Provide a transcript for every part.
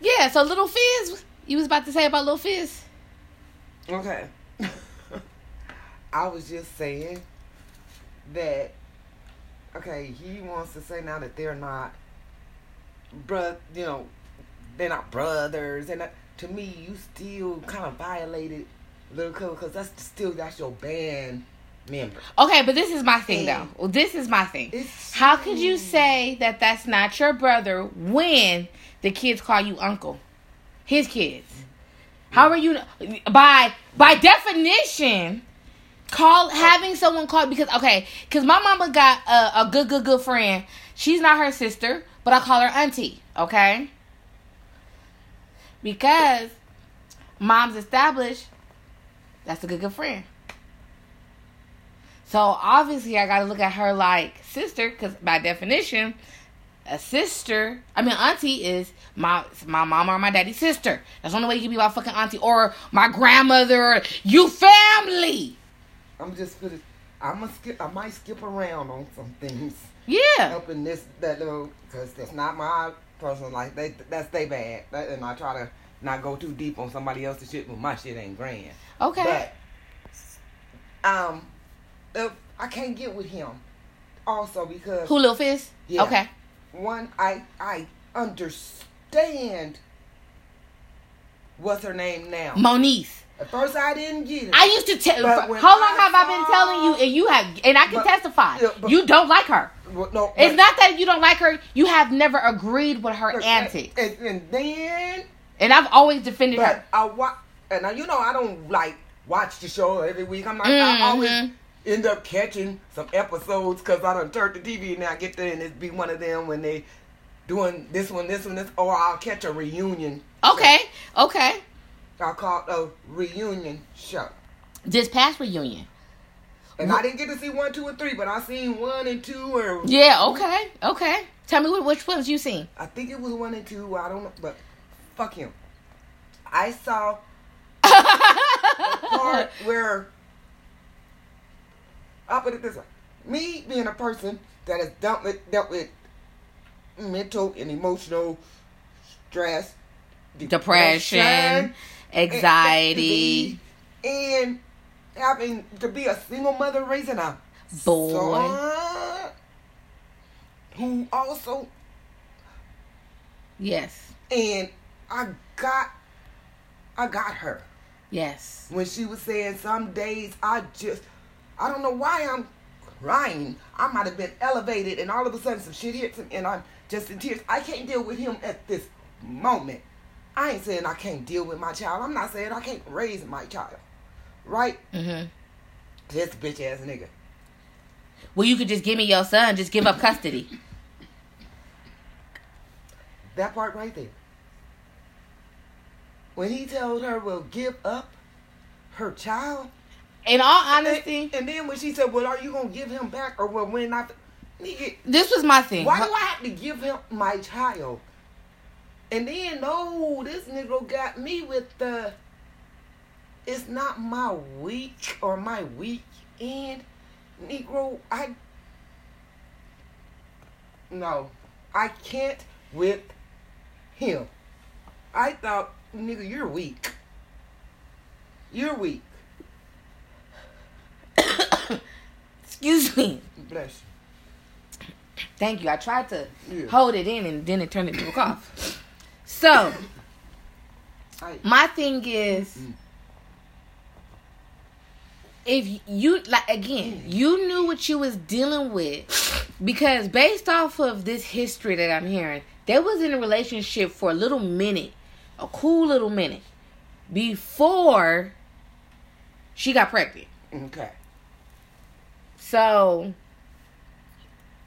Yeah, so Lil Fizz, you was about to say about Lil Fizz? Okay. I was just saying that okay, he wants to say now that they're not bro you know, they're not brothers and to me you still kind of violated Little Cub because that's still that's your band member. Okay, but this is my thing And- though. This is my thing. How could you say that that's not your brother when the kids call you uncle? His kids. How are you by by definition call having someone call because okay because my mama got a, a good good good friend. She's not her sister, but I call her auntie. Okay, because mom's established. That's a good good friend. So obviously, I got to look at her like sister, because by definition, a sister. I mean, auntie is my my mama or my daddy's sister. That's the only way you can be my fucking auntie or my grandmother. You family. I'm just gonna I'm gonna skip I might skip around on some things. Yeah. helping this that little because that's not my personal life. They that's they bad, That- and I try to not go too deep on somebody else's shit when my shit ain't grand. Okay. But um, if I can't get with him. Also because Who, Lil Fizz? Yeah. Okay. one, I I understand what's her name now. Moniece. At first, I didn't get it. I used to tell. How long I have I been telling you? And you have, and I can But- testify. Yeah, but- you don't like her. Well, no, It's but- not that you don't like her. You have never agreed with her antics, and, and then and I've always defended But her. I watch, and now you know I don't like watch the show every week. I'm like I mm-hmm. always. End up catching some episodes because I done turned the TV and I get there and it be one of them when they doing this one, this one, this, or I'll catch a reunion. Okay. Okay. I call it a reunion show. This past reunion. And I didn't get to see one, two, and three, but I seen one and two, or Yeah. Okay. Okay. Tell me which ones you seen. I think it was one and two. I don't know, but fuck him. I saw part where I'll put it this way: me being a person that has dealt with, dealt with mental and emotional stress, Depression, anxiety, and having to be a single mother raising a boy. who also Yes. and I got I got her. Yes. when she was saying some days I just I don't know why I'm crying. I might have been elevated and all of a sudden some shit hits him and I'm just in tears. I can't deal with him at this moment. I ain't saying I can't deal with my child. I'm not saying I can't raise my child. Right? Mm-hmm. This bitch ass nigga. Well, you could just give me your son. Just give up custody. That part right there. When he told her, well, give up her child. In all And, honesty, and then when she said, well, are you going to give him back or well, when not? Nigga, this was my thing. Why do I have to give him my child? And then no, this nigga got me with the. It's not my week or my weekend, Negro. I. No, I can't with him. I thought, nigga, you're weak. You're weak. Excuse me. Bless You. Thank you. I tried to. Yeah. hold it in and then it turned into a cough. So, my thing is mm. if you like again, you knew what you was dealing with because based off of this history that I'm hearing, they was in a relationship for a little minute, a cool little minute before she got pregnant. okay. So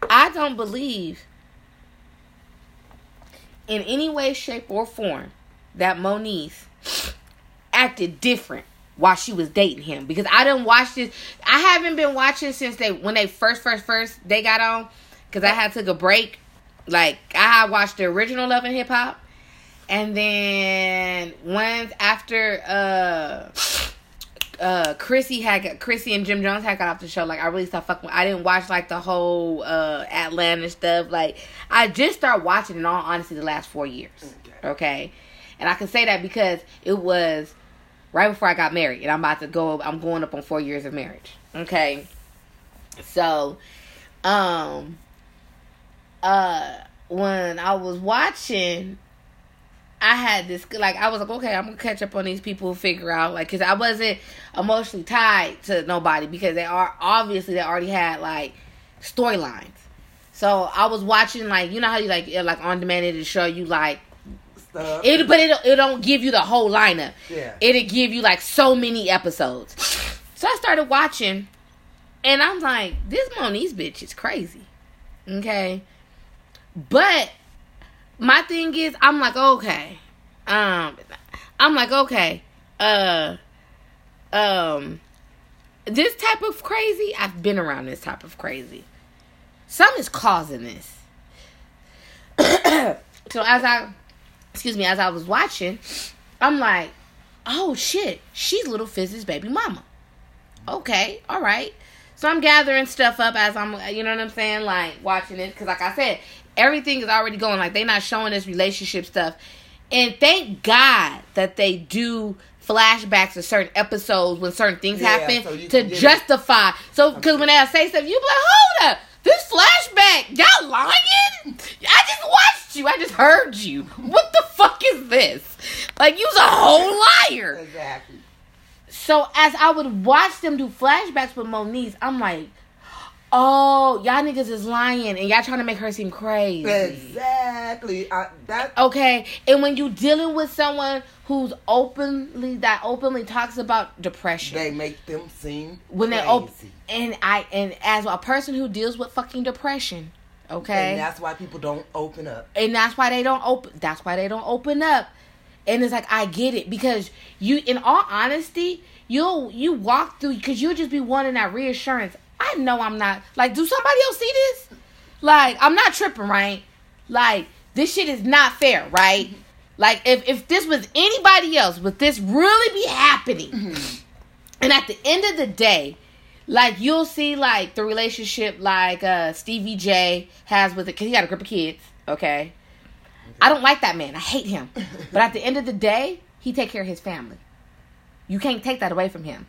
I don't believe in any way, shape, or form that Moniece acted different while she was dating him. Because I didn't watch this. I haven't been watching since they when they first, first, first they got on. Because I had took a break. Like I had watched the original Love and Hip Hop, and then once after uh uh Chrissy had Chrissy and Jim Jones had got off the show. Like I really stopped fucking. I didn't watch like the whole uh Atlanta stuff. Like I just started watching. In all honesty, the last four years. Okay. Okay, and I can say that because it was right before I got married, and I'm about to go. I'm going up on four years of marriage. Okay, so um uh when I was watching I had this like I was like okay I'm gonna catch up on these people figure out like because I wasn't emotionally tied to nobody because they are obviously they already had like storylines so I was watching like you know how you like it, like on demand it'll show you like Stuff. it but it it don't give you the whole lineup yeah. it'll give you like so many episodes so I started watching and I'm like this Moniece bitch is crazy okay but my thing is, I'm like, okay. Um, I'm like, okay. Uh, um, this type of crazy, I've been around this type of crazy. Some is causing this. so as I, excuse me, as I was watching, I'm like, oh shit, she's Lil Fizz's baby mama. Okay, all right. So I'm gathering stuff up as I'm, you know what I'm saying, like watching it, because like I said, everything is already going. Like they're not showing us relationship stuff, and thank God that they do flashbacks to certain episodes when certain things Yeah, happen so to get it. justify. So because when they say stuff, you be like, hold up, this flashback, y'all lying? I just watched you. I just heard you. What the fuck is this? Like you's a whole liar. Exactly. So as I would watch them do flashbacks with Moniece, I'm like, oh, y'all niggas is lying and y'all trying to make her seem crazy. Exactly. I, that Okay, and when you dealing with someone who's openly that openly talks about depression, they make them seem when they open, and I and as a person who deals with fucking depression, okay, And that's why people don't open up. and that's why they don't open that's why they don't open up and it's like i get it because you in all honesty you'll you walk through because you'll just be wanting that reassurance i know i'm not like do somebody else see this like i'm not tripping right like this shit is not fair right like if if this was anybody else would this really be happening and at the end of the day like you'll see like the relationship like uh Stevie J has with it because he got a group of kids. Okay, I don't like that man. I hate him. But at the end of the day, he take care of his family. You can't take that away from him.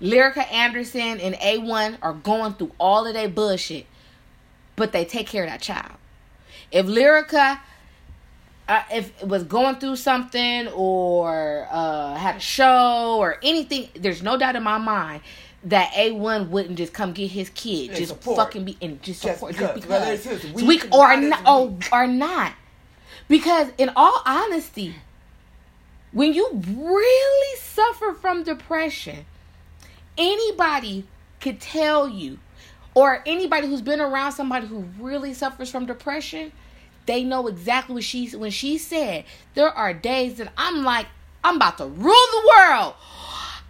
Lyrica Anderson and A1 are going through all of their bullshit, but they take care of that child. If Lyrica uh, if it was going through something or uh, had a show or anything, there's no doubt in my mind that A1 wouldn't just come get his kid, Yeah, just support. fucking be and just Just support because, just because weak, weak, or not oh, or not, because in all honesty, when you really suffer from depression, anybody could tell you, or anybody who's been around somebody who really suffers from depression, they know exactly what she when she said. There are days that I'm like, I'm about to rule the world.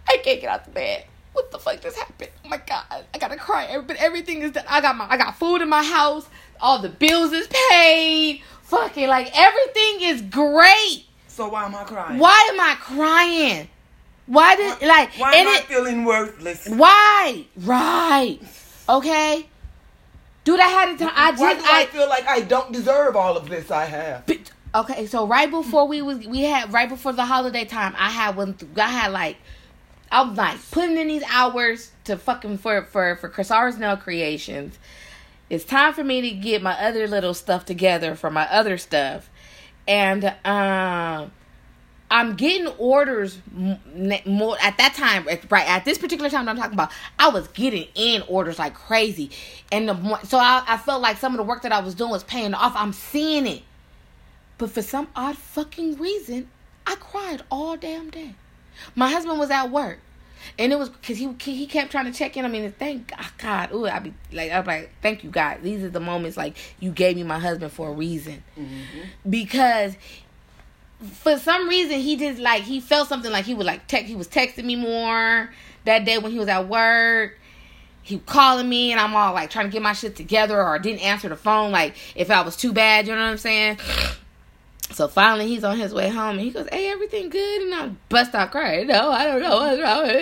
I can't get out the bed. What the fuck just happened? Oh my god, I gotta cry. But everything is done. I got my, I got food in my house. All the bills is paid. Fucking like everything is great. So why am I crying? Why am I crying? Why did like Why am I it, feeling worthless? why? Right. Okay. Dude, I had a time. I Why just do I, I, feel like I don't deserve all of this I have? But- okay, so right before we was we had right before the holiday time, I had one. I had like I was like putting in these hours to fucking for for for Casara's Nail Creations. It's time for me to get my other little stuff together for my other stuff, and um. I'm getting orders more at that time, right at this particular time that I'm talking about. I was getting in orders like crazy, and the more, so I, I felt like some of the work that I was doing was paying off. I'm seeing it, but for some odd fucking reason, I cried all damn day. My husband was at work, and it was because he he kept trying to check in. I mean, thank God. Ooh, I be like, I'm like, thank you, God. These are the moments like you gave me my husband for a reason, mm-hmm. because for some reason he just like he felt something like he would like text. He was texting me more that day when he was at work. He was calling me, and I'm all like trying to get my shit together, or didn't answer the phone. Like if I was too bad, you know what I'm saying. So finally, he's on his way home, and he goes, "Hey, everything good?" And I bust out crying. No, I don't know what's wrong with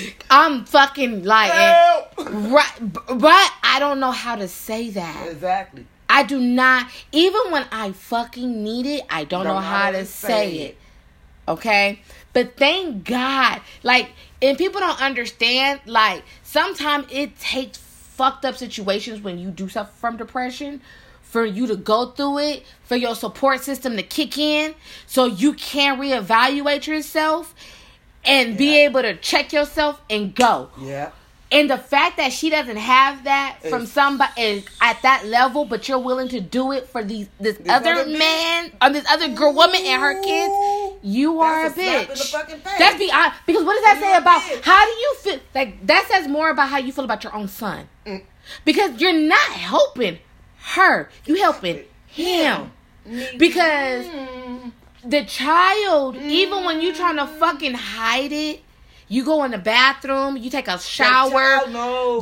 me. I'm fucking like, right, but I don't know how to say that. Exactly. I do not. Even when I fucking need it, I don't, know how to say it. Okay? But thank God. Like, and people don't understand, like, sometimes it takes fucked up situations when you do suffer from depression for you to go through it, for your support system to kick in, so you can reevaluate yourself and be able to check yourself and go. Yeah. And the fact that she doesn't have that from It's- somebody is at that level, but you're willing to do it for these this This other, man or this other girl, woman and her kids, you are a a slap in the bitch. That's beyond because what does that You're say about how do you feel? Like that says more about how you feel about your own son, Mm. because you're not helping her, you helping him. Because Mm. The child, even when you're trying to fucking hide it, you go in the bathroom, you take a shower.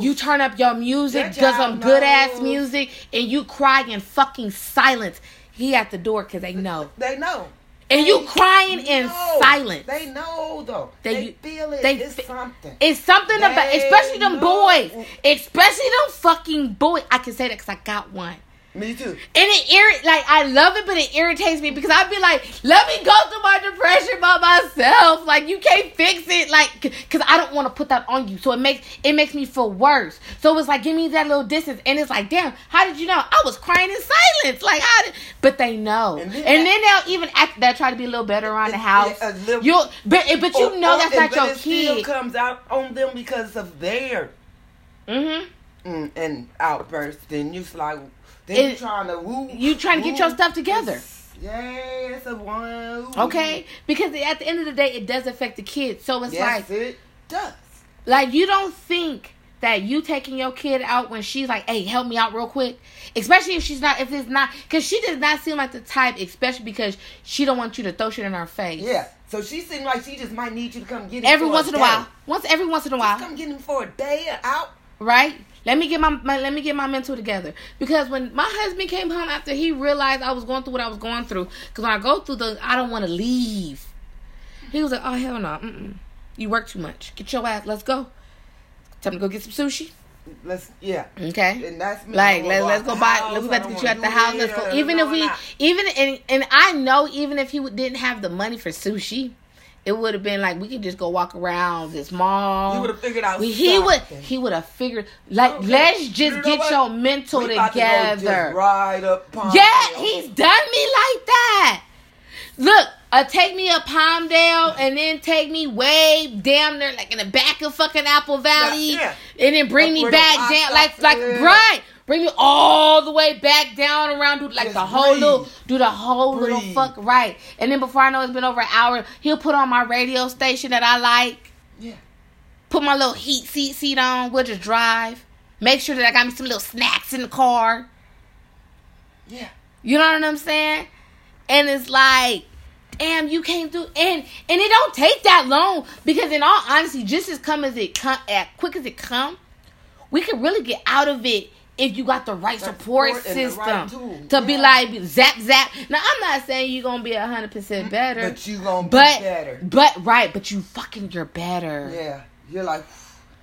You turn up your music, get some good ass music, and you cry in fucking silence. He at the door because they know. They know. And you crying in silence. They know though. They- They, feel it. they it's something. It's something about, especially them know. boys, especially them fucking boys. I can say that because I got one. Me too. And it irrit like I love it, but it irritates me because I'd be like, let me go through my depression by myself. Like you can't fix it, like because I don't want to put that on you. So it makes it makes me feel worse. So it's like give me that little distance, and it's like, damn, how did you know? I was crying in silence, like how did? But they know, and And then, then- they'll even act that try to be a little better around the house. little- you but but you Or- know or- that's not your it still kid. comes out on them because of their Mm-hmm. mm, and outburst. Then you're like, then you trying to woo. You trying to get your stuff together. Yeah, it's a one. Okay, because at the end of the day, it does affect the kids. So it's like Yes, it does. Like you don't think that you taking your kid out when she's like, "Hey, help me out real quick," especially if she's not, if it's not, because she does not seem like the type, especially because she don't want you to throw shit in her face. Yeah. So she seemed like she just might need you to come get him Every once in a while, once every once in a Just while, come get him for a day or out. right? Let me get my, my let me get my mental together because when my husband came home after he realized I was going through what I was going through, because when I go through the, I don't want to leave. He was like, "Oh hell no, mm-mm. you work too much. Get your ass. Let's go. Time to go get some sushi." Let's yeah. Okay. And that's me. Like let, don't let's go buy. Let, we house, about to get you at the house. Let's go. Even if we, even and and I know even if he didn't have the money for sushi, it would have been like we could just go walk around this mall. You would have figured out. We, he would he would have figured like Okay. let's You just know get what? your mental We about to together. ride up. Palm Yeah, he's done me like that. Look, uh, take me up Palmdale and then take me way down there, like in the back of fucking Apple Valley, Yeah, and then bring me back down, like like right, bring me all the way back down around, do like Just the whole breathe. little, do the whole little fuck right, and then before I know it's been over an hour, he'll put on my radio station that I like, Yeah. put my little heat seat seat on, we'll just drive, make sure that I got me some little snacks in the car. Yeah. You know what I'm saying? And it's like, damn, you came through, and and it don't take that long because, in all honesty, just as come as it come, as quick as it come, we can really get out of it if you got the right The support support system right to be like zap zap. Now, I'm not saying you're gonna be hundred percent better, But you gonna be but better. but right, but you fucking you're better. Yeah. You're like.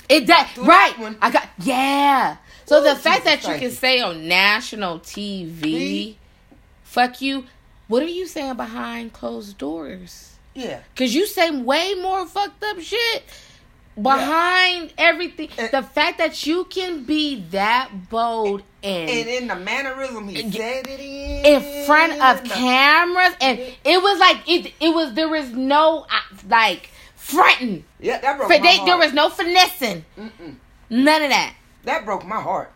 It through right. that. I got yeah. So Ooh, the fact Jesus, that you can you. say on national TV, Me? fuck you. What are you saying behind closed doors? Yeah. Cause you say way more fucked up shit behind everything. And- the fact that you can be that bold and, And in the mannerism he And- said it in. in front of cameras, and it was like it. It was there was no uh, like fronting. Yeah, that broke For my they, heart. there was no finessing. Mm-mm. None of that. That broke my heart.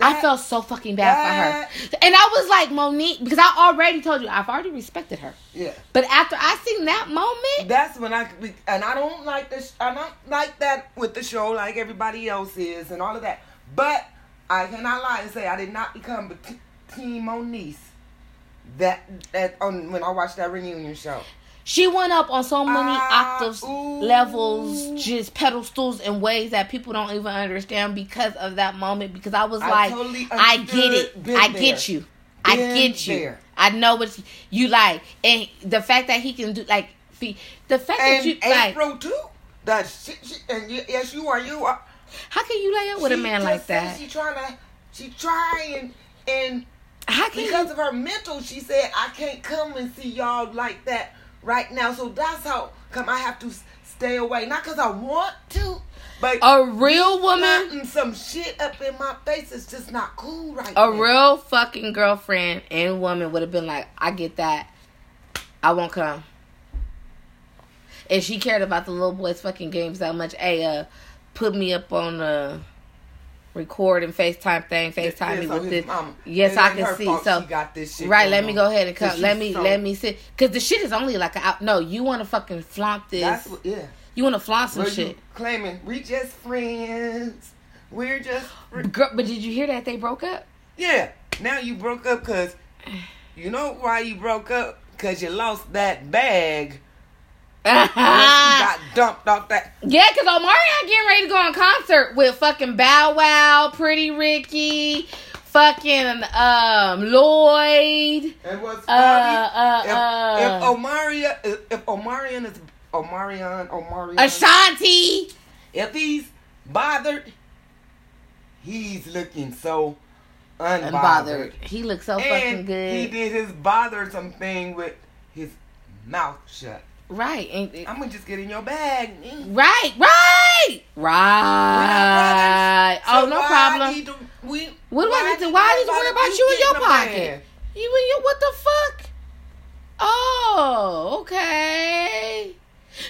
I felt so fucking bad for her. And I was like, Moniece, because I already told you, I've already respected her. Yeah. But after I seen that moment, That's when I and I don't like this. I don't like that with the show like everybody else is and all of that. But I cannot lie and say I did not become Team Moniece. That that on when I watched that reunion show. She went up on so many Ah, octaves, ooh. levels, just pedestals in ways that people don't even understand because of that moment. Because I was I like, totally I get it. been I there. get you. I Been get you. there. I know what you like, and the fact that he can do like the fact that And you like. April too. That shit, she, and yes, you are. You are. How can you lay up with a man like that? She trying to. She trying and How can because you? of her mental, she said I can't come and see y'all like that right now. So that's how come I have to stay away. Not because I want to, but A real woman, some shit up in my face is just not cool right a now. real fucking girlfriend and woman would have been like, I get that. I won't come. If she cared about the little boy's fucking games that much, hey, uh, put me up on the record and FaceTime thing, FaceTime me with this. mama- um, Yes, I can see. fault So got this shit right, let me go ahead and come. Let me so- let me sit because the shit is only like out. No, you want to fucking flaunt this. That's what, yeah. you want to flaunt some Well, shit. claiming we just friends. We're just fri- Girl, but did you hear that they broke up? yeah. Now you broke up because you know why you broke up because you lost that bag. Got dumped off that. Yeah, because Omarion getting ready to go on concert with fucking Bow Wow, Pretty Ricky, fucking um Lloyd. And what's Uh, funny? uh, if, uh. if Omarion, if, if Omarion is Omarion, Omarion, Ashanti. if he's bothered, he's looking so unbothered. Unbothered. He looks so fucking good. he did his bothersome thing with his mouth shut. Right. And, I'm gonna just get in your bag. Right, right, right. Oh, so Oh, no problem. to- we, What do I need to? Why need to worry about you in your pocket? You in your what the fuck? Oh, okay.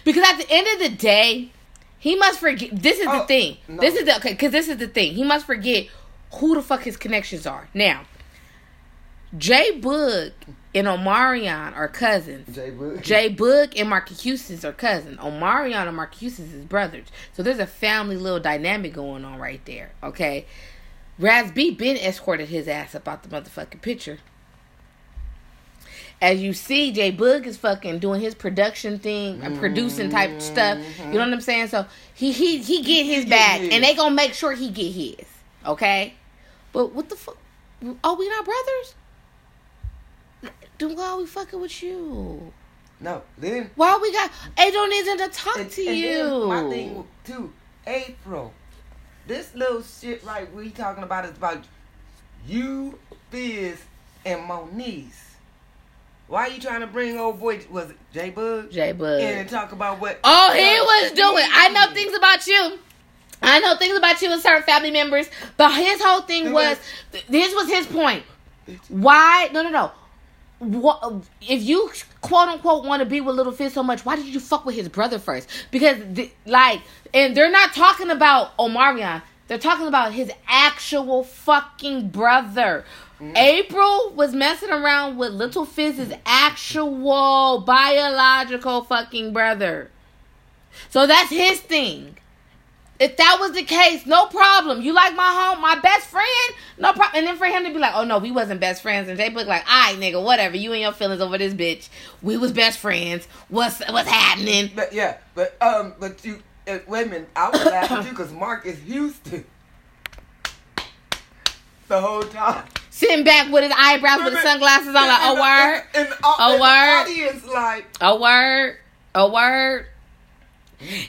Because at the end of the day, he must forget. This is the Oh, thing. no. This is the okay. Because this is the thing. He must forget who the fuck his connections are. Now, Jay Boog and Omarion are cousins. Jay Boog. Jay and Marcus are cousins. Omarion and Marcus is brothers. So there's a family little dynamic going on right there. Okay. Raz B been escorted his ass about the motherfucking picture. As you see, Jay Boog is fucking doing his production thing and producing type stuff. You know what I'm saying? So he he he get his get bag, his. and they gonna make sure he get his. Okay, but what the fuck? Are we not brothers? Then why are we fucking with you? No, then Why we got Adrian isn't to talk and, to and you? my thing too, April. This little shit right we talking about is about you, Fizz, and Moniece. Why you trying to bring old boy? Was it J-Boog? J Bug. And talk about what? Oh, he was doing. I know things about you. I know things about you and certain family members, but his whole thing was was- this was his point. Why? No, no, no. What if you quote unquote want to be with Lil Fizz so much? Why did you fuck with his brother first? Because the, like, and they're not talking about Omarion. They're talking about his actual fucking brother. Mm. April was messing around with Lil Fizz's actual biological fucking brother. So that's his thing. If that was the case, no problem. You like my home, my best friend, no problem. And then for him to be like, "Oh no, we wasn't best friends," and they book like, "All right, nigga, whatever. You and your feelings over this bitch. We was best friends. What's what's happening?" But yeah, but um, but you uh, wait a minute. I was laughing too because Mark is Houston. The whole time. Sitting back with his eyebrows with his sunglasses on, like, "Oh word, And, and, Oh, and the word. audience like, a word, a word."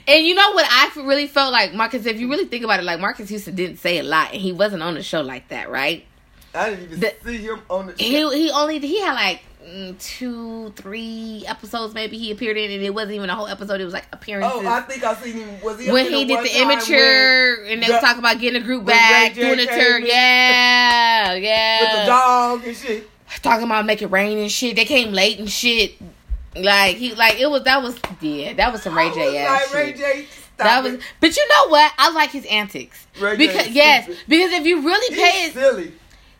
And you know what I really felt like Marcus. If you really think about it, like Marcus Houston didn't say a lot, and he wasn't on the show like that, right? I didn't even The- see him on the he he only he had like mm, two three episodes maybe he appeared in and it wasn't even a whole episode it was like appearances Oh, I think I seen him. Was he when he did the immature and they the- was talking about getting a group back doing came tour yeah yeah with the dog and shit? talking about make it rain and shit they came late and shit like he like it was that was yeah that was some Ray J ass like. Ray J, that was but you know what I like his antics Ray because is yes stupid. because if you really pay He's it silly.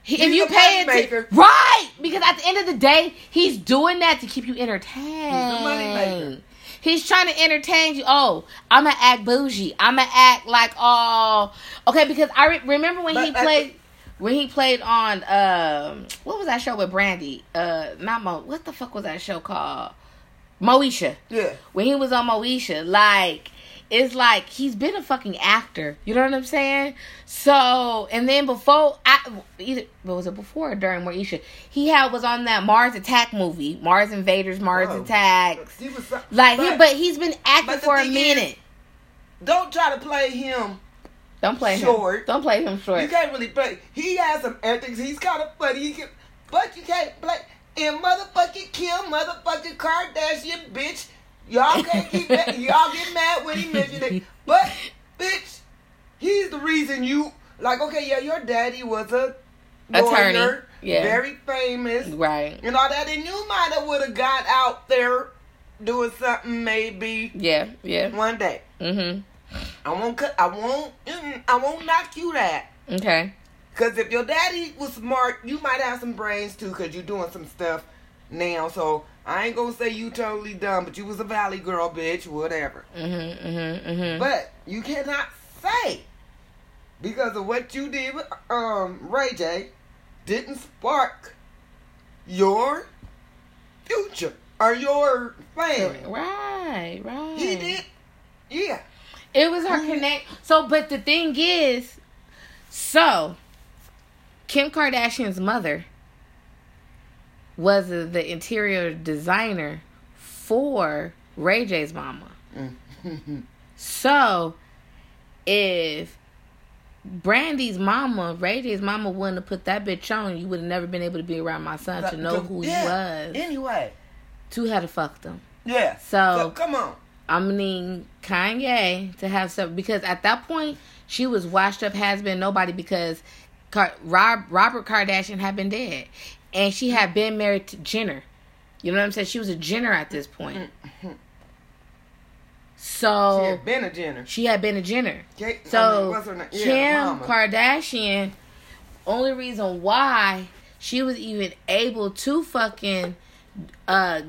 He, if you a pay it, right? Because at the end of the day, he's doing that to keep you entertained. He's a money maker. He's trying to entertain you. Oh, I'm gonna act bougie. I'm gonna act like oh, okay. Because I re- remember when he But at played. When he played on um what was that show with Brandy? Uh not Mo what the fuck was that show called? Moesha Yeah. when he was on Moesha, like it's like he's been a fucking actor. You know what I'm saying? So, and then before, I, either what was it before or during Moesha? He had was on that Mars Attack movie, Mars Invaders, Mars Oh. Attacks. He was so- Like, he, but- but he's been acting for a minute. is, don't try to play him. Don't play him. short. Don't play him short. You can't really play. He has some antics. He's kind of funny. He can, but you can't play. And motherfucking Kim, motherfucking Kardashian, bitch. Y'all can't keep that. Y'all get mad when he mentioned it. But, bitch, he's the reason you like. Okay, yeah, your daddy was a Attorney, lawyer, yeah. very famous, Right. and all that. And you might have would have got out there doing something maybe Yeah. Yeah. one day. Mm-hmm. I won't cut. I won't. I won't knock you that. Okay. Cause if your daddy was smart, you might have some brains too. Cause you're doing some stuff now. So I ain't gonna say you totally dumb, but you was a valley girl, bitch. Whatever. Mhm. Mhm. Mhm. But you cannot say because of what you did with um Ray J didn't spark your future or your family. Right. Right. He did. Yeah. It was her connect. So, but the thing is, so Kim Kardashian's mother was the- interior designer for Ray J's mama. Mm. So, if Brandy's mama, Ray J's mama, wouldn't have put that bitch on, you would have never been able to be around my son to know who Yeah. he was. Anyway. To had to fuck them. Yeah. So- so come on. I'm gonna need Kanye to have some because at that point she was washed up, has been nobody because Car- Rob Robert Kardashian had been dead, and she had been married to Jenner. You know what I'm saying? She was a Jenner at this point. So She So had been a Jenner. she had been a Jenner. Kate- I mean, So what's her name? Yeah, Kim mama. Kardashian, only reason why she was even able to fucking uh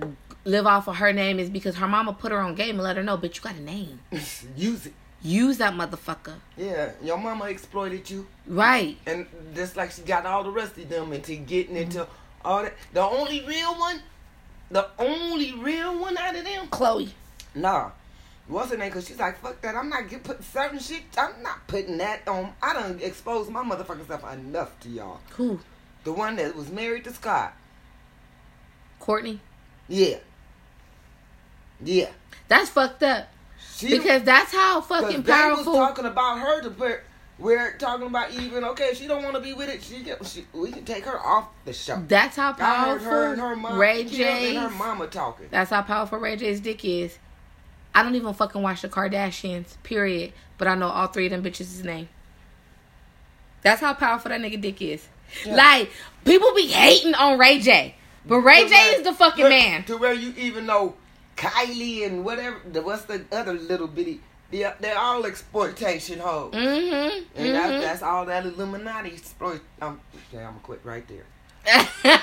live off of her name is because her mama put her on game and let her know, bitch, you got a name. Use it. Use that motherfucker. Yeah, your mama exploited you, Right. and just like she got all the rest of them into getting into mm-hmm. all that. The only real one, the only real one out of them, Khloé. nah. What's her name? Cause she's like, fuck that. I'm not get put certain shit. I'm not putting that on. I done exposed my motherfucking self enough to y'all. Who? The one that was married to Scott. Kourtney. Yeah. Yeah. That's fucked up. She Because that's how fucking powerful. talking about her to put. We're talking about even okay. She don't want to be with it. She, she we can take her off the show. That's how I heard her her powerful mom, Ray J's. and her mama talking. That's how powerful Ray J's dick is. I don't even fucking watch the Kardashians, period. But I know all three of them bitches' name. That's how powerful that nigga dick is. Yeah. Like, people be hating on Ray J. But Ray To J where- is the fucking to- man. To where you even know Kylie and whatever. The, what's the other little bitty? They're, they're all exploitation hoes. Mm-hmm. And that's, mm-hmm. that's all that Illuminati exploit. Um, okay, I'm gonna quit right there.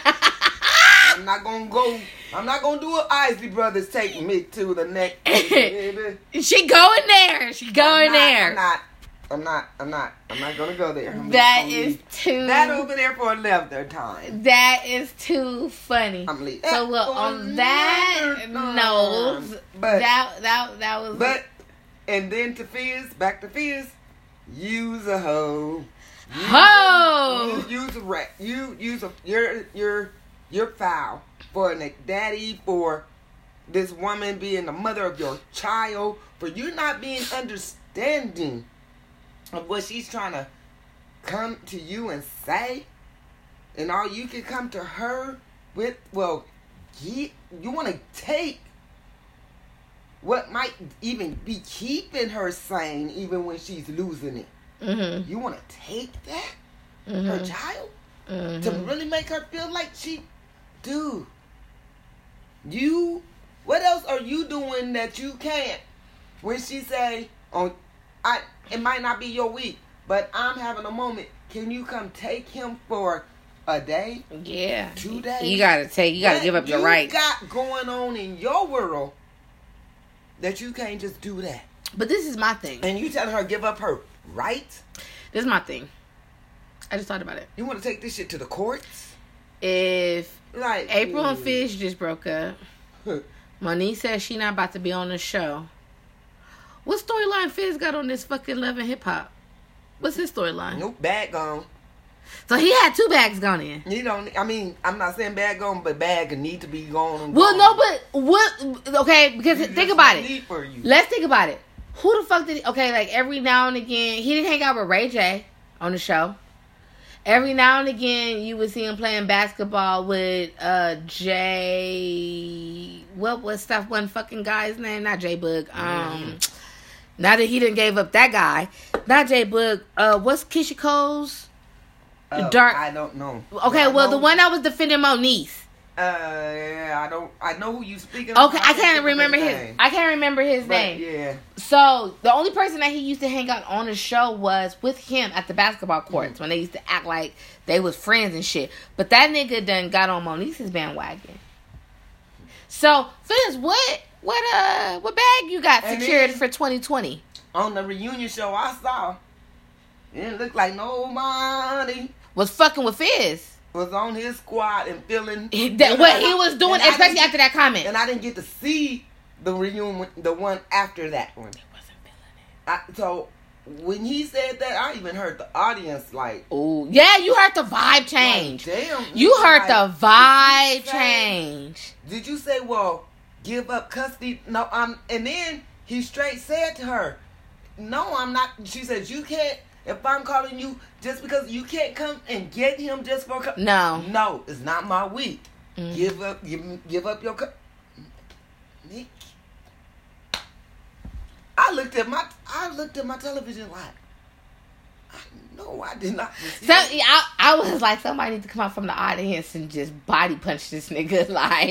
I'm not gonna go. I'm not gonna do an Isley Brothers take me to the next. she going there. She going I'm not, there. I'm not. I'm not. I'm not. I'm not gonna go there. I'm That is leave too. that over there for another time. That is too funny. I'm leaving. So look on that note, but that that that was. but and then to Fizz, back to Fizz. Use a hoe. Use Ho! A, use, use a rat. You use a you're you're you're foul for a daddy for this woman being the mother of your child for you not being understanding of what she's trying to come to you and say. And all you can come to her with well he, you want to take what might even be keeping her sane even when she's losing it. Mm-hmm, you want to take that? Her mm-hmm, child? To mm-hmm. really make her feel like she dude you what else are you doing that you can't? When she say oh i it might not be your week but i'm having a moment can you come take him for a day Yeah. Two days? You gotta take. You gotta What give up your you rights. got going on in your world that you can't just do that But this is my thing. and you telling her give up her rights This is my thing. I just thought about it. you want to take this shit to the courts If like April and. Mm. Fizz just broke up, Moniece says she not about to be on the show. What storyline Fizz got on this fucking Love and Hip Hop? What's his storyline? Nope, bag gone. So he had two bags gone in. You don't. I mean, I'm not saying bag gone, but bag need to be gone. Well, gone. no, but what? Okay, because You think about it. need For you. Let's think about it. Who the fuck did? He, Okay, like every now and again, he didn't hang out with Ray J on the show. Every now and again, you would see him playing basketball with uh Jay. What was stuff? One fucking guy's name, not Jay Boog. Um, now that he didn't gave up that guy, not Jay Boog. Uh, what's Keyshia Cole's? Uh, dark- I don't know. Okay, I well, the one that was defending Moniece. Uh, yeah, I don't. I know who you speaking. Okay, of. I can't remember his. name. I can't remember his But, name. Yeah. So the only person that he used to hang out on the show was with him at the basketball courts when they used to act like they was friends and shit. But that nigga done got on Moniece's bandwagon. So Fizz, what what uh what bag you got And secured then- for 2020? On the reunion show I saw, it didn't like nobody Was fucking with Fizz. was on his squad and feeling That, what he was doing, especially after that comment. And I didn't get to see the reunion, the one after that one. I, so when he said that, I even heard the audience like, Oh yeah, you heard the vibe change. like, damn. you heard like, the vibe you say- change. Did you say, well, give up custody? No, I'm. And then he straight said to her, "No, I'm not." She says, "You can't." If I'm calling you just because you can't come and get him just for co- No. no, it's not my week. Mm. Give up, give, give up your. Co- Nick, I looked at my, I looked at my television like, I know I did not. So I, I was like, somebody need to come out from the audience and just body punch this nigga. Like,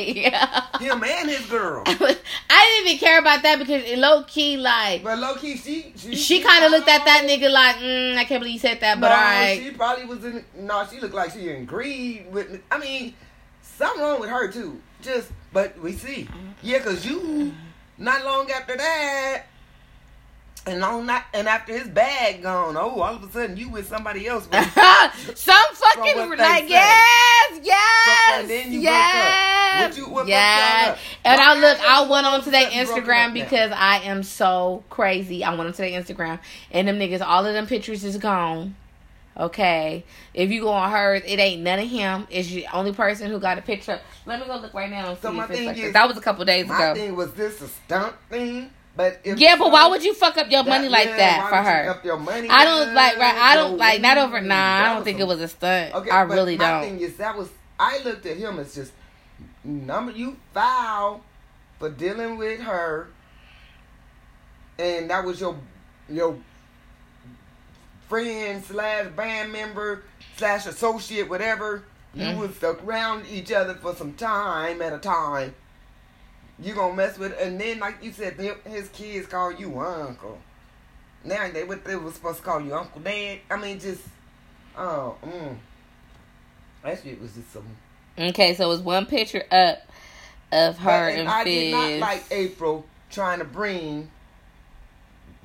him and his girl. I didn't even care about that because low key, like, But low key, she she, she kind of looked at that nigga like, mm, I can't believe you said that, but no, alright. she probably was in. No, she looked like she agreed with. me. I mean, something wrong with her too. Just, but we see, yeah, cause you not long after that, and on that, and after his bag gone, oh, all of a sudden you with somebody else. Some fucking like yes, yes, and then you yes, up. What you- what yes. And I look, I went on to their Instagram up now? because I am so crazy. I went onto their Instagram, and them niggas, all of them pictures is gone. Okay, if you go on hers, it ain't none of him. It's the only person who got a picture. Let me go look right now and see So my thing like is- this. That was a couple days My ago. thing was this a stunt thing, but if Yeah, but why would you fuck up your that- money like yeah, that for her? up your money, I don't like right. I don't like not over. Nah, I don't think some- it was a stunt. Okay, I really my don't. thing is that was I looked at him as just number you foul for dealing with her, and that was your your friend slash band member slash associate whatever. You Mm. was around each other for some time at a time. You gonna mess with, and then like you said, his kids call you uncle. Now they what they was supposed to call you uncle dad. I mean, just oh, mm. that shit was just some. Okay, so it was one picture up of her But- and, I did not like April trying to bring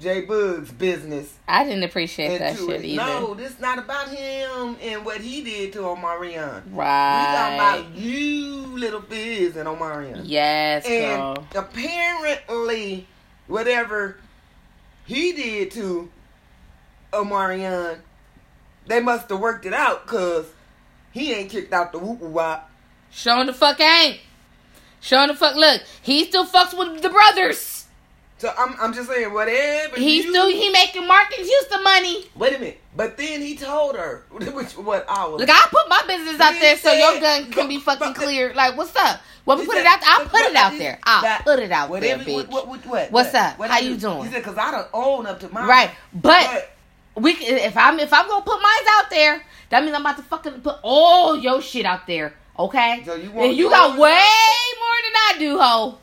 J-Boog's business I didn't appreciate that shit it. either. No, this not about him and what he did to Omarion. We Right. talking about you, Lil Fizz and Omarion. yes, And girl. apparently, whatever he did to Omarion, they must have worked it out because he ain't kicked out the whoop wop. Showing the fuck ain't. Showing the fuck. Look, he still fucks with the brothers. So I'm, I'm just saying, whatever. He you, still he making Marcus Houston money. Wait a minute. But then he told her, which what I was. Look, I put my business out He there so your said- gun can be fucking but- clear. Like, what's up? Well, we put said- it out. there. I'll put it out there. I'll put it out there, bitch. What, what, what, what, What's what- up? what How I you doing? He said, because I don't own up to mine. Right, but, But we if I'm if I'm gonna put mine out there, that means I'm about to fucking put all your shit out there. Okay, So you want and you got way more than I do, ho.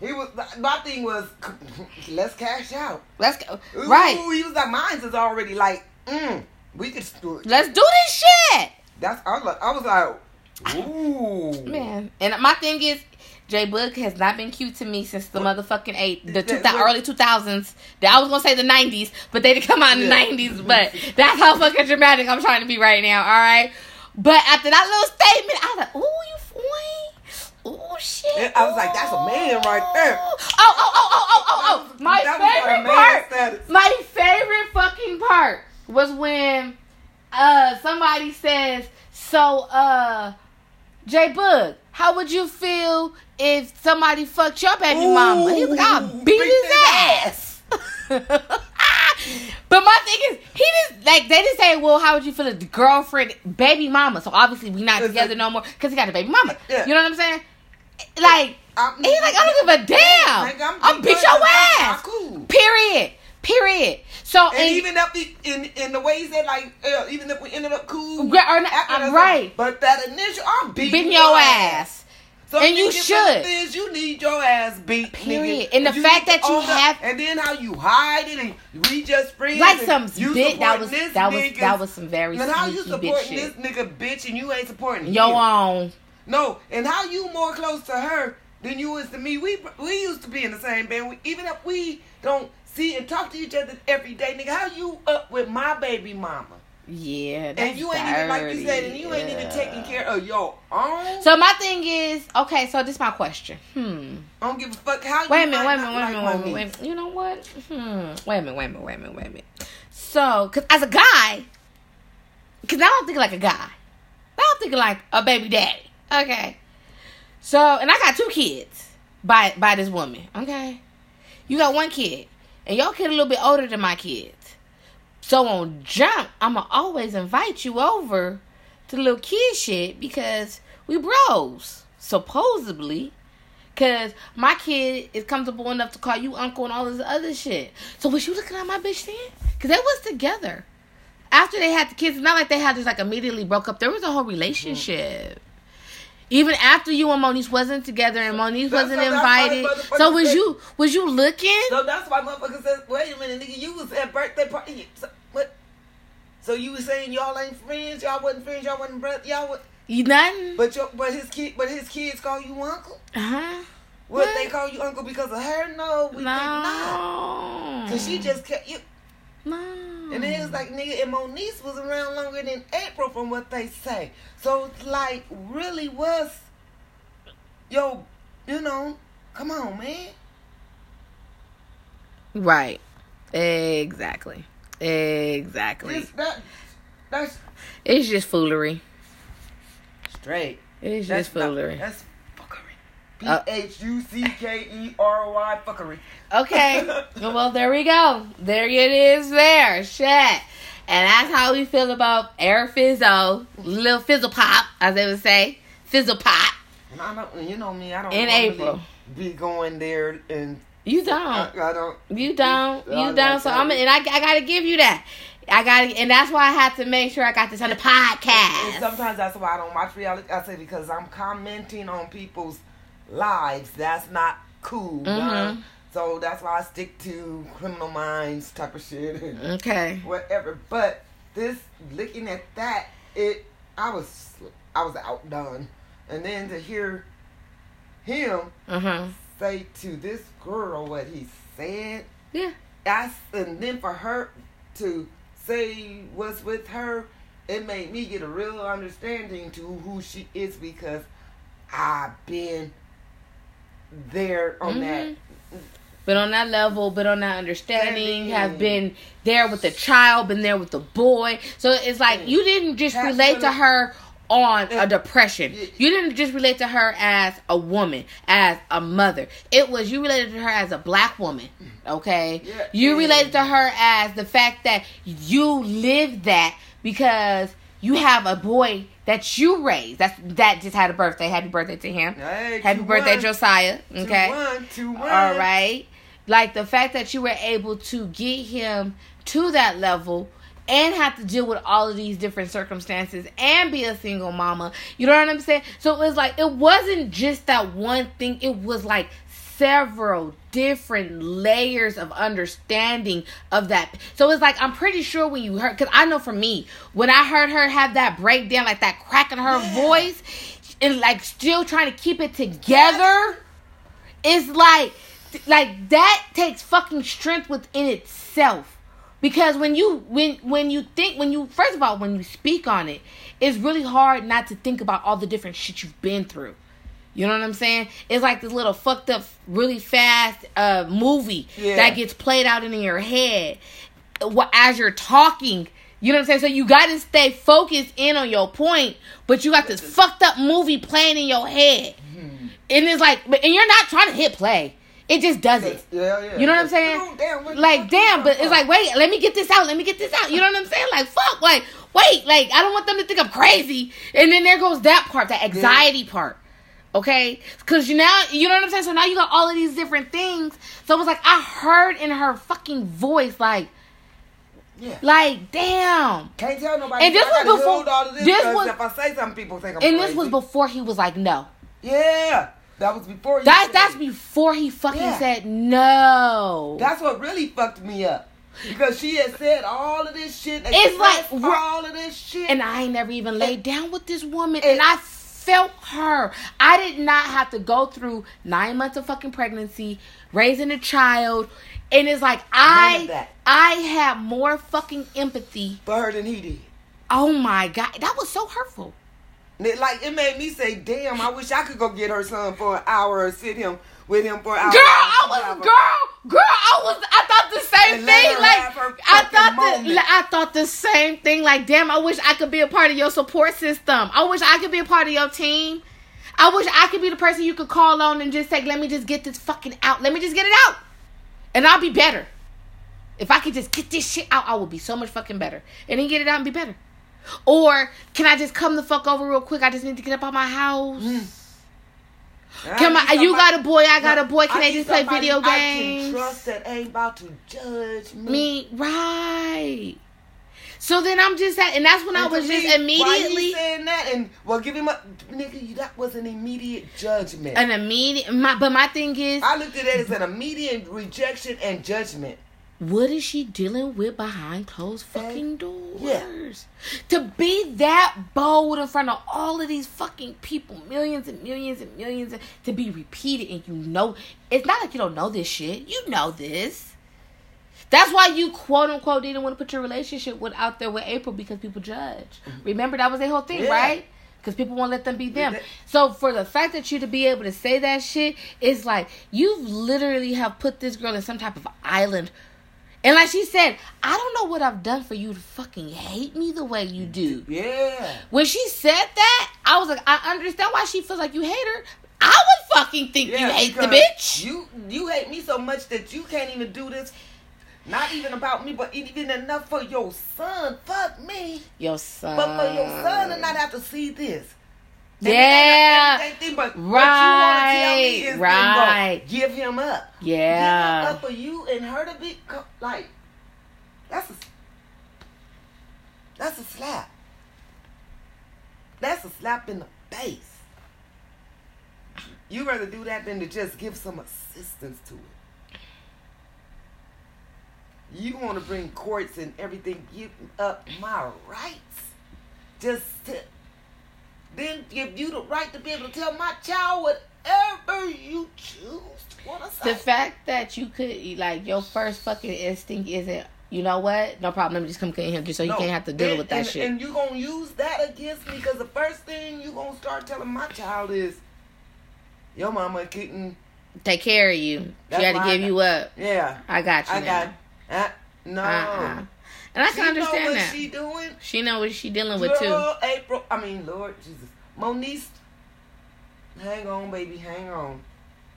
He was, my thing was, let's cash out. Let's go. Ooh, Right, He was like, mine's is already like, mm, we could do it. let's do this shit. That's, I was like, I was like, ooh. Man, and my thing is, J-Boog has not been cute to me since the What? motherfucking eight, the That- two, what- early two thousands. I was gonna say the nineties, but they didn't come out in the nineties. But that's how fucking dramatic I'm trying to be right now. All right. But after that little statement, I was like, "Ooh, you Oh shit! I was like, that's a man right there. Oh, oh, oh, oh, oh, oh, oh! My That was a favorite part. status. My favorite fucking part was when uh somebody says, "So, uh, J-Boog, how would you feel if somebody fucked your baby mama?" He was like, "I'll beat his ass." but my thing is, he just like they just say, "Well, how would you feel if the girlfriend, baby mama?" So obviously we not It's together like- no more because he got a baby mama. Yeah. You know what I'm saying? Like. I'm- He's like, I don't give a damn. Like, I'm I'll beat your ass. cool. Period. Period. So And even if the, in in the ways that like uh, even if we ended up cool, not- I'm right. But that initial, I'm beating, beating your ass. So And you should. the Is you need your ass beat. Period. nigga. And the You fact that you own up, have- and then how you hide it and we just friends. Like some bit that was that was that was some very And how you supporting this nigga bitch and you ain't supporting Yo him. on. No, and how you more close to her than you is to me. We we used to be in the same band. We, even if we don't see and talk to each other every day, nigga, how you up with my baby mama? Yeah, that's and you ain't even like you said, and you ain't even taking care of your own. So my thing is, okay, so this is my question. Hmm. I don't give a fuck how. Wait a you minute, wait a minute, wait a minute, my wait a minute, wait a minute. You know what? Hmm. Wait a minute, wait a minute, wait a minute, wait a minute. So, cause as a guy, cause I don't think like a guy. I don't think like a baby daddy. Okay. So, and I got two kids by by this woman. Okay. You got one kid, and your kid a little bit older than my kids. So on jump, I'ma always invite you over to little kid shit because we bros, supposedly. Cause my kid is comfortable enough to call you uncle and all this other shit. So was you looking at my bitch then? Cause they was together. After they had the kids, not like they had just like immediately broke up. There was a whole relationship. Even after you and Moniece wasn't together and Moniece That's- wasn't so that's why invited. So was say- you was you looking? So that's why motherfucker says, wait a minute, nigga, you was at birthday party. So, what? So you was saying y'all ain't friends, y'all wasn't friends, y'all wasn't brothers, y'all was, You nothing? but your, but his kid, but his kids call you uncle. Uh-huh. What, What? they call you uncle because of her? No, we think not. No. Cause she just kept you. No. And then it was like, nigga, and Moniece was around longer than April from what they say. So it's like, really was, yo, you know, come on, man. Right. Exactly. Exactly. This, that, that's It's just foolery. straight. It's That's just not- foolery. that's fuckery. P H U C K E R Y fuckery. Okay. well, there we go. There it is. There, shit. And that's how we feel about Air Fizzo, little Fizzle Pop, as they would say, Fizzle Pop. And I don't, you know me, I don't In April. be going there and You don't. I don't. You don't. I You like don't. So. I'm, and I, I gotta give you that. I gotta, and that's why I had to make sure I got this on the podcast. And sometimes that's why I don't watch reality. I say because I'm commenting on people's lives. That's not cool. Mhm. done. So that's why I stick to criminal minds type of shit Okay. whatever. But this looking at that, it I was I was outdone, and then to hear him huh. say to this girl what he said, Yeah. I, and then for her to say what's with her, it made me get a real understanding to who she is because I've been there on that. Mm-hmm. Been on that level, but on that understanding, Standing. have been there with the child, been there with the boy. So it's like Mm. you didn't just relate to her on a depression. You didn't just relate to her as a woman, as a mother. It was you related to her as a black woman. Okay? You related to her as the fact that you lived that because you have a boy that you raised. That's that just had a birthday. Happy birthday to him. Hey, Happy birthday, one, Josiah. Okay. Two one, two one. All right. Like the fact that you were able to get him to that level and have to deal with all of these different circumstances and be a single mama. You know what I'm saying? So it was like it wasn't just that one thing. It was like several different layers of understanding of that. So it's like I'm pretty sure when you heard cuz I know for me, when I heard her have that breakdown like that crack in her Yeah. voice and like still trying to keep it together, it's like like that takes fucking strength within itself because when you when when you think when you first of all when you speak on it it's really hard not to think about all the different shit you've been through You know what I'm saying? It's like this little fucked up, really fast uh, movie Yeah. that gets played out in your head as you're talking. You know what I'm saying? So you got to stay focused in on your point, but you got this fucked up movie playing in your head, Hmm. and it's like, and you're not trying to hit play. It just does it. Yeah, yeah. You know what I'm saying? Oh, damn, Like, damn, but it's like, wait, let me get this out. Let me get this out. You know what I'm saying? Like, fuck, like, wait, like, I don't want them to think I'm crazy. And then there goes that part, that anxiety part. Okay? Because you now, you know what I'm saying? So now you got all of these different things. So it was like, I heard in her fucking voice, like, Yeah. like, damn. Can't tell nobody. And this I was before- All of this, this 'cause was- if I say something, people think I'm And crazy. this was before he was like, no. Yeah, that was before. you That, said that's before he fucking Yeah. said no. That's what really fucked me up. Because she had said all of this shit. It's like, all of this shit. And I ain't never even laid down with this woman. And- And I felt her. I did not have to go through nine months of fucking pregnancy, raising a child. And it's like I. I have more fucking empathy. for her than he did. Oh my god. That was so hurtful. It, like it made me say, "Damn, I wish I could go get her son for an hour or sit him with him for an hour." Girl, I was a girl, girl, I was I thought the same And thing. Like I thought the I thought the same thing. Like, damn, I wish I could be a part of your support system. I wish I could be a part of your team. I wish I could be the person you could call on and just say, let me just get this fucking out. Let me just get it out. And I'll be better. If I could just get this shit out, I would be so much fucking better. And then get it out and be better. Or can I just come the fuck over real quick? I just need to get up out my house. I Come need on, you got a boy, I got a boy. Can I they just play video I games? can trust that ain't about to judge me. Me, right. So then I'm just at, and that's when I was just me, Why immediately saying that? And well, give him a nigga. You, that was an immediate judgment. an immediate. My, but my thing is, I looked at it as an immediate rejection and judgment. What is she dealing with behind closed fucking doors? yeah. To be that bold in front of all of these fucking people, millions and millions and millions, and to be repeated, and you know, it's not like you don't know this shit. You know this. That's why you quote unquote didn't want to put your relationship with out there with April because people judge. Mm-hmm. Remember that was a whole thing, Yeah. right? Because people won't let them be them. So for the fact that you to be able to say that shit it's like you've literally have put this girl in some type of island. And like she said, I don't know what I've done for you to fucking hate me the way you do. Yeah. When she said that, I was like, I understand why she feels like you hate her. I would fucking think you hate the bitch. You you hate me so much that you can't even do this. Not even about me, but even enough for your son. Fuck me. Your son. But for your son to not have to see this. And Yeah. anything but Right, what you want to tell me is right. right. give him up. Yeah. Give him up for you and her to be like that's a that's a slap. That's a slap in the face. You rather do that than to just give some assistance to it. You want to bring courts and everything, give up my rights, just to then give you the right to be able to tell my child whatever you choose to to. The fact that you could, like, your first fucking instinct isn't, you know what? No problem. Let me just come clean him just so you No, can't have to deal and- with that and, shit. And you gonna use that against me because the first thing you're gonna start telling my child is, your mama couldn't. Take care of you. That's she had to why I give you up. Yeah, I got you I now. got. Uh, no. Uh-uh. And I She can understand know what that. she doing. She know what she dealing with too. Girl, April. I mean, Lord Jesus, Moniece. Hang on, baby, hang on.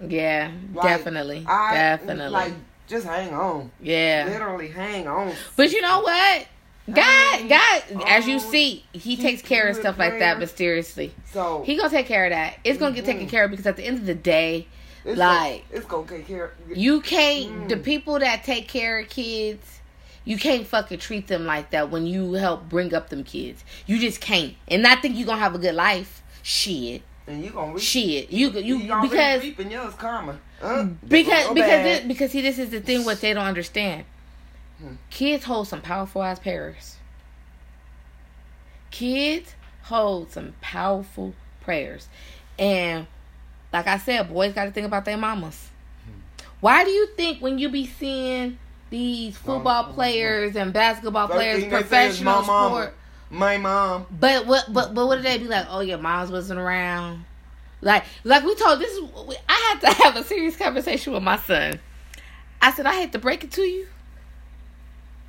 Yeah, Like, definitely, I definitely. like just hang on. yeah. Literally, hang on. But you know what? God, God, as you see, He takes care of stuff like that mysteriously. So He gonna take care of that. It's gonna get taken care of because at the end of the day, it's like- gonna, it's gonna take care. you can't. The Mm. people that take care of kids, you can't fucking treat them like that when you help bring up them kids. You just can't, and I think you're gonna have a good life. Shit, and you gonna reap. shit. You you, you because reaping yours karma. Huh? because because this, because see this is the thing what they don't understand. Hmm. Kids hold some powerful ass prayers. Kids hold some powerful prayers, and like I said, boys got to think about their mamas. Why do you think when you be seeing these football Mama. players and basketball players, thing they say is professional my sport, my mom. but what but but what did they be like? Oh, your moms wasn't around. Like, like we told this. is- I had to have a serious conversation with my son. I said, I had to break it to you,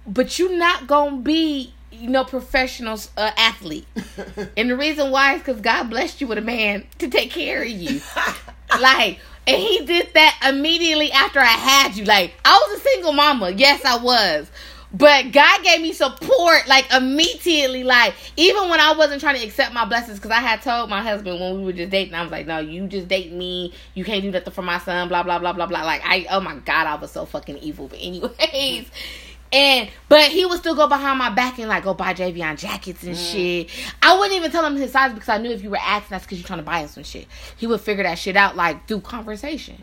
but you're not gonna be, you know, professional uh, athlete. And the reason why is because God blessed you with a man to take care of you. like, and he did that immediately after I had you. Like, I was a single mama. Yes, I was. But God gave me support like immediately. Like, even when I wasn't trying to accept my blessings, because I had told my husband when we were just dating, I was like, no, you just date me. You can't do nothing for my son, blah, blah, blah, blah, blah. Like, I, oh my God, I was so fucking evil. But, anyways. And but he would still go behind my back and like go buy Javion jackets and mm. shit. I wouldn't even tell him his size because I knew if you were asking, that's because you're trying to buy him some shit. He would figure that shit out like through conversation.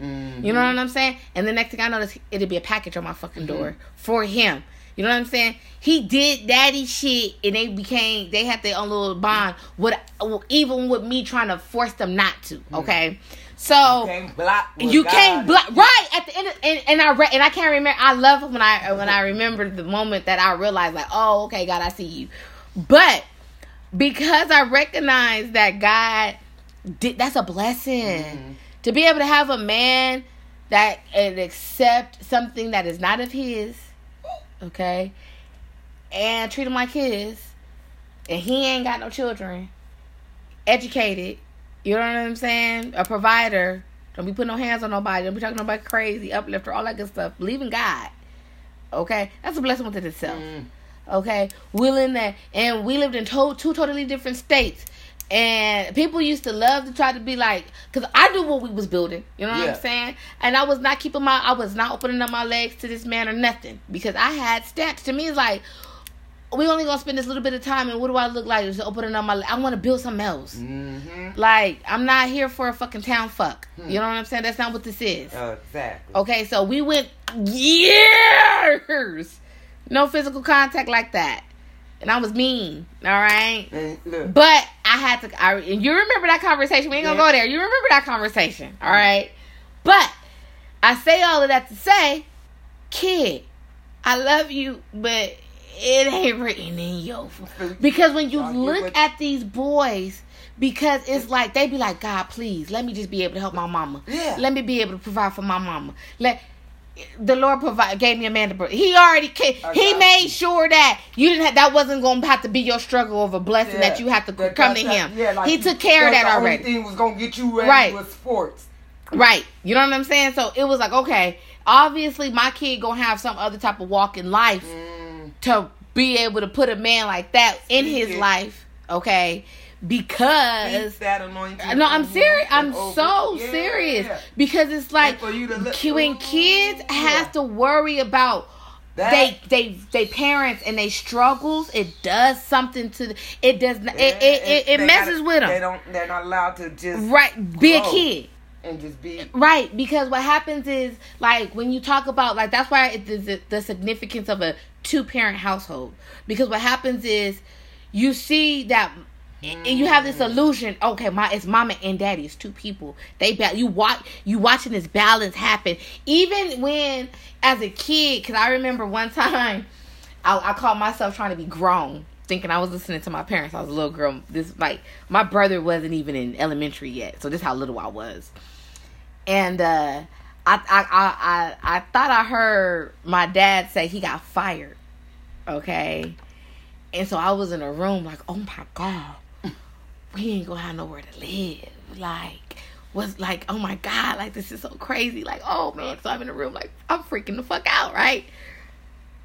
You know what mm-hmm. I'm saying? And the next thing I noticed, it'd be a package on my fucking mm-hmm. door for him. You know what I'm saying? He did daddy shit, and they became they had their own little bond. With even with me trying to force them not to. Mm. Okay, so you God can't block right at the end, of, and, I re- and I can't remember. I love when I when I remember the moment that I realized, like, oh, okay, God, I see you. But because I recognize that God did, that's a blessing Mm-hmm. to be able to have a man that and accept something that is not of his, okay, and treat him like his, and he ain't got no children, educated. You know what I'm saying? A provider. Don't be putting no hands on nobody. Don't be talking about crazy, uplifter, all that good stuff. Believe in God. Okay? That's a blessing within itself. Mm. Okay? Willing that and we lived in to- two totally different states. And people used to love to try to be like, because I knew what we was building. You know what Yeah. I'm saying? And I was not keeping my, I was not opening up my legs to this man or nothing. Because I had steps. To me, it's like, we only gonna spend this little bit of time, and what do I look like? Just opening up my. I want to build something else. Mm-hmm. Like I'm not here for a fucking town fuck. Hmm. You know what I'm saying? That's not what this is. Oh, exactly. Okay, so we went years, no physical contact like that, and I was mean. All right, look, but I had to. I, and you remember that conversation? We ain't gonna Yeah. go there. You remember that conversation? All right, but I say all of that to say, kid, I love you, but it ain't written in yo. because when you look at these boys, because it's like they be like, God, please let me just be able to help my mama. Yeah. Let me be able to provide for my mama. Let the Lord provide gave me a man to bring. He already ca- I he made you. sure that you didn't have that wasn't going to have to be your struggle of a blessing that you have to That- come to him. Yeah, like he you- took care of that the already. thing was gonna get you ready Right. with sports. Right. You know what I'm saying? So it was like, okay, obviously my kid gonna have some other type of walk in life Mm, to be able to put a man like that in his it. life, okay? Because Keep that anointing. no, I'm serious. I'm so Yeah. serious because it's like And for you to look- when kids Ooh, have to worry about That- they they they parents and they struggles. It does something to the, it does not, it, it, it, it messes gotta- with They them. don't. They're not allowed to just Right, be a kid. And just be. Right, because what happens is like when you talk about like that's why it is the significance of a two parent household. Because what happens is you see that and you have this mm. illusion. Okay, my it's mama and daddy. It's two people. They ba- you watch you watching this balance happen. Even when as a kid, because I remember one time I, I called myself trying to be grown, thinking I was listening to my parents. I was a little girl. This like my brother wasn't even in elementary yet, so this how little I was. And uh, I, I I I I thought I heard my dad say he got fired. Okay, and so I was in a room like, oh my god, we ain't gonna have nowhere to live. Like was like, oh my god, like this is so crazy. Like, oh man, so I'm in a room like I'm freaking the fuck out, right?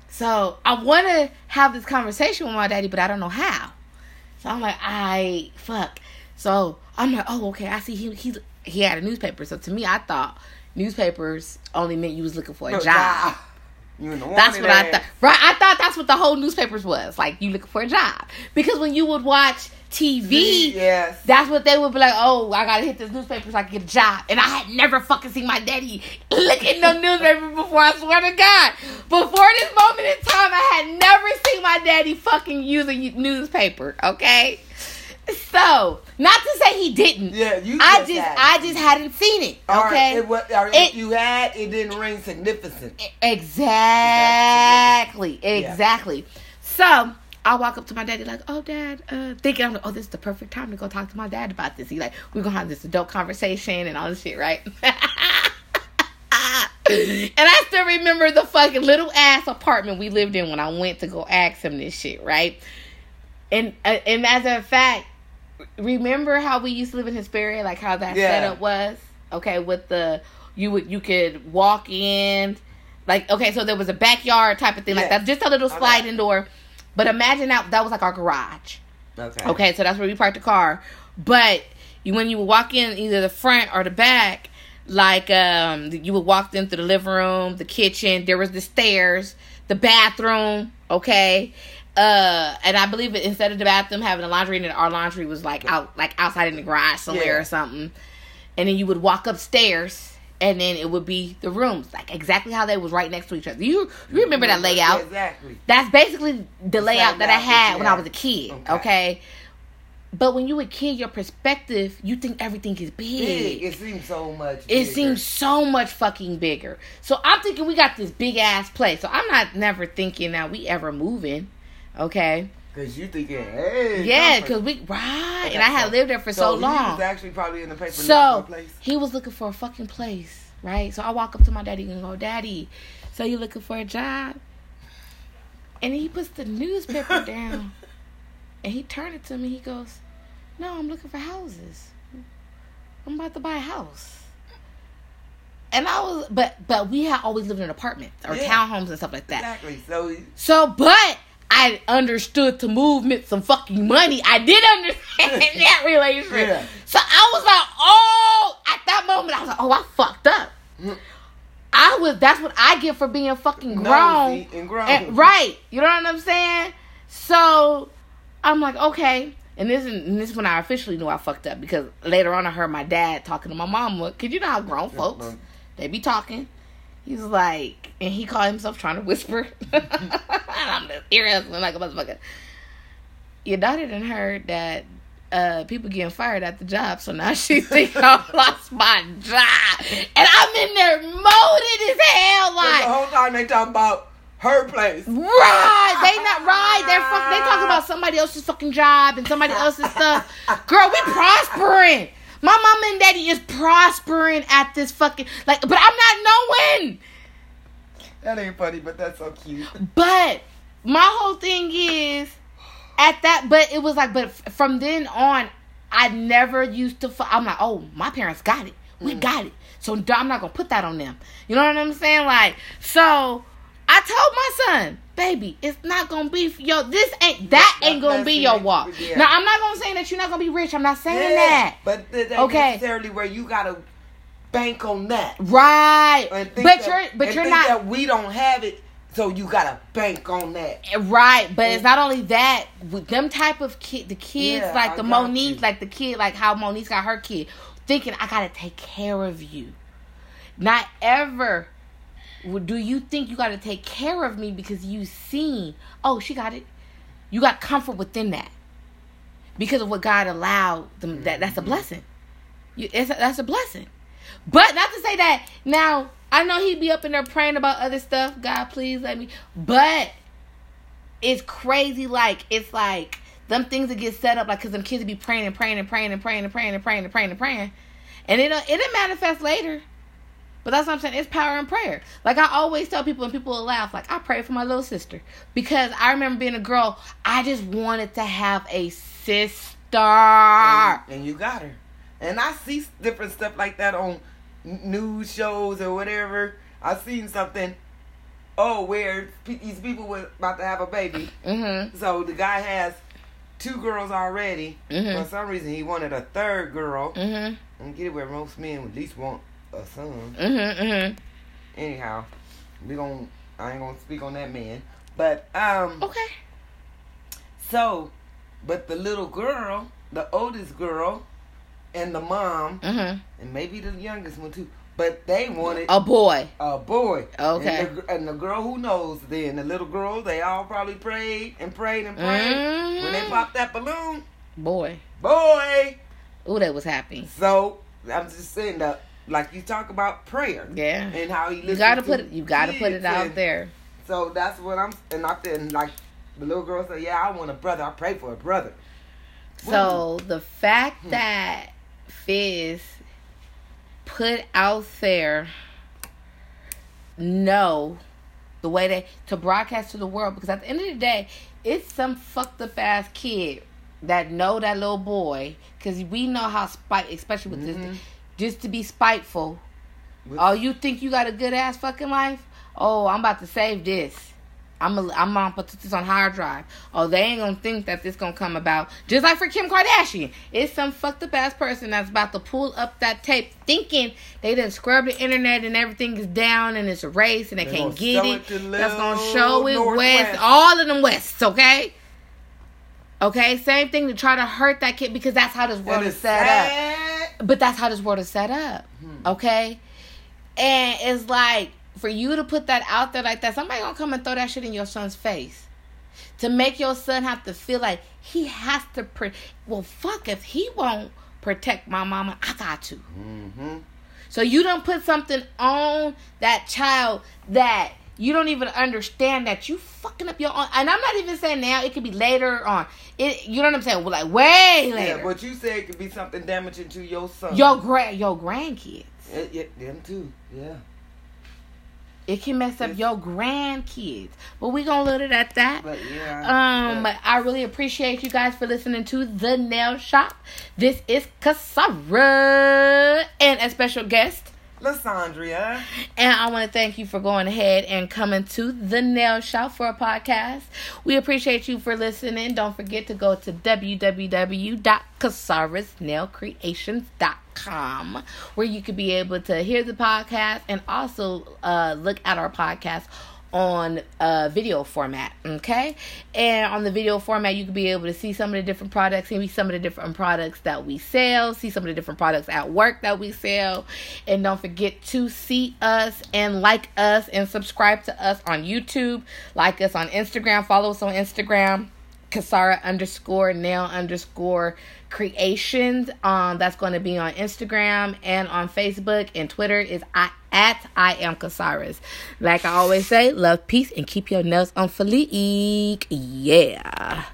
So I want to have this conversation with my daddy, but I don't know how. So I'm like, I fuck. So I'm like, oh okay, I see he he he had a newspaper. So to me, I thought newspapers only meant you was looking for a No, job. You That's what I thought. Right, I thought that's what the whole newspapers was. Like you looking for a job. Because when you would watch TV, Yes. that's what they would be like, oh, I gotta hit this newspaper so I can get a job. And I had never fucking seen my daddy look at no newspaper before, I swear to God. Before this moment in time, I had never seen my daddy fucking use a newspaper, okay? So, not to say he didn't. Yeah, you. I just just had I just hadn't seen it. Or Okay. it was, or It- if you had, it didn't ring significant. Exactly. Yeah. Exactly. So I walk up to my daddy like, "Oh, dad," uh, thinking I'm like, "Oh, this is the perfect time to go talk to my dad about this." He like, "We're gonna have this adult conversation and all this shit, right?" and I still remember the fucking little ass apartment we lived in when I went to go ask him this shit, right? And uh, and as a fact, remember how we used to live in Hesperia, like how that Yeah. setup was, okay, with the you would you could walk in, like okay, so there was a backyard type of thing like Yes. that, just a little Okay. sliding door. But imagine that that was like our garage. Okay. Okay, so that's where we parked the car. But you, when you would walk in either the front or the back, like um, you would walk into the living room, the kitchen. There was the stairs, the bathroom. Okay, uh, and I believe it, instead of the bathroom having a laundry in it, our laundry was like out, like outside in the garage somewhere Yeah. or something. And then you would walk upstairs. And then it would be the rooms, like exactly how they was right next to each other. You, you remember that layout? Exactly. That's basically the layout that I had when I was a kid. Okay. Okay. But when you were a kid, your perspective, you think everything is big. Big. It seems so much. It bigger. seems so much fucking bigger. So I'm thinking we got this big ass place. So I'm not never thinking that we ever moving. Okay. Cause you thinking, hey, Yeah, comfort. because we right, Okay, and I had so- lived there for so, he long. was actually probably in the paper. So a place. he was looking for a fucking place, right? So I walk up to my daddy and go, Daddy, so you looking for a job? And he puts the newspaper down and he turned it to me. He goes, No, I'm looking for houses. I'm about to buy a house. And I was, but but we had always lived in apartments or Yeah. townhomes and stuff like that. Exactly. So So, but I understood to move meant some fucking money. I did understand that relationship. Yeah. So I was like, oh, at that moment, I was like, oh, I fucked up. Mm. I was, that's what I get for being fucking grown. and grown. And- right. You know what I'm saying? So I'm like, okay. And this, is- and this is when I officially knew I fucked up because later on I heard my dad talking to my mama. Cause you know how grown folks, they be talking. He's like, and he called himself trying to whisper. and I'm just ear hustling like a motherfucker. Your daughter done heard that uh, people getting fired at the job, so now she think I lost my job. And I'm in there molded as hell, Like the whole time they talking about her place. Right, they not right. They're fuck. They talk about somebody else's fucking job and somebody else's stuff. Girl, we prospering. My mama and daddy is prospering at this fucking like, but I'm not knowing. That ain't funny, but that's so cute. But my whole thing is at that. But it was like, but from then on, I never used to. I'm like, oh, my parents got it. We mm. got it. So I'm not gonna put that on them. You know what I'm saying? Like, so I told my son, baby, it's not gonna be yo. This ain't that ain't gonna be your walk. yeah. Now I'm not gonna say that you're not gonna be rich. I'm not saying Yeah, that. But that ain't Okay. necessarily where you gotta bank on that. Right. But that- you're but you're not that we don't have it, so you gotta bank on that. Right, but it's not only that with them type of kid, the kids Yeah, like I the Moniece, you. like the kid, like how Moniece's got her kid, thinking I gotta take care of you. Not ever do you think you gotta take care of me because you seen, oh, she got it. You got comfort within that because of what God allowed them. That that's a mm-hmm. blessing. You, it's a, that's a blessing. But not to say that now. I know he'd be up in there praying about other stuff. God, please let me. But it's crazy. Like it's like them things that get set up. Like because them kids be praying and praying and praying and praying and praying and praying and praying and praying, and it'll uh, it'll manifest later. But that's what I'm saying. It's power in prayer. Like I always tell people, and people will laugh. Like I pray for my little sister because I remember being a girl. I just wanted to have a sister. and, and you got her. And I see different stuff like that on news shows or whatever. I seen something. Oh, where these people were about to have a baby. Mm-hmm. So the guy has two girls already. Mhm. For some reason, he wanted a third girl. Mm-hmm. And get it where most men would at least want a son. Mm-hmm. Mm-hmm. Anyhow, we gon' I ain't gonna speak on that man. But um, Okay. so, but the little girl, the oldest girl, and the mom, Mm-hmm. And maybe the youngest one too. But they wanted A boy. a boy. Okay. And the, and the girl who knows then, the little girl, they all probably prayed and prayed and prayed. When they Mhm. popped that balloon, Boy. boy. Ooh, that was happy. So I'm just saying that, like you talk about prayer Yeah. and how he You gotta to put it. You gotta put it out and- there. So that's what I'm and I and like The little girl said, "Yeah, I want a brother. I pray for a brother." So the fact that Fizz put out there no the way they to broadcast to the world because at the end of the day it's some fucked up ass kid that know that little boy because we know how spite especially with Mhm. this just to be spiteful. With- oh you think you got a good ass fucking life? Oh i'm about to save this I'm a, I'm gonna put this on hard drive. Oh, they ain't gonna think that this gonna come about. Just like for Kim Kardashian, it's some fucked up ass person that's about to pull up that tape, thinking they done scrub the internet and everything is down and it's erased and they They can't get it. it to that's gonna show it Northwest. west, all of them wests. Okay. Okay, same thing to try to hurt that kid because that's how this world is it's set up. But that's how this world is set up. Hmm. Okay? And it's like for you to put that out there like that, somebody gonna come and throw that shit in your son's face. To make your son have to feel like he has to pre- well fuck if he won't protect my mama, I got to. Mm-hmm. So you don't put something on that child that you don't even understand that you fucking up your own. And I'm not even saying now; it could be later on. It, you know what I'm saying? Well, like way later. Yeah, but you said it could be something damaging to your son. your grand, your grandkids. Yeah, yeah, them too. Yeah. It can mess up your grandkids. But we gonna leave it at that. But yeah. Um, but- I really appreciate you guys for listening to the Nail Shop. This is Casara and a special guest. Lysandria. And I want to thank you for going ahead and coming to the Nail Shop for a podcast. We appreciate you for listening. Don't forget to go to www.casarasnailcreations.com where you could be able to hear the podcast and also uh, look at our podcast on uh video format okay? And on the video format you could be able to see some of the different products maybe some of the different products that we sell see some of the different products at work that we sell. And don't forget to see us and like us and subscribe to us on youtube like us on instagram follow us on instagram Casara underscore nail underscore creations. Um, that's going to be on Instagram and on Facebook and Twitter is I, at I am Casaras. Like I always say, love, peace, and keep your nails on fleek. Yeah.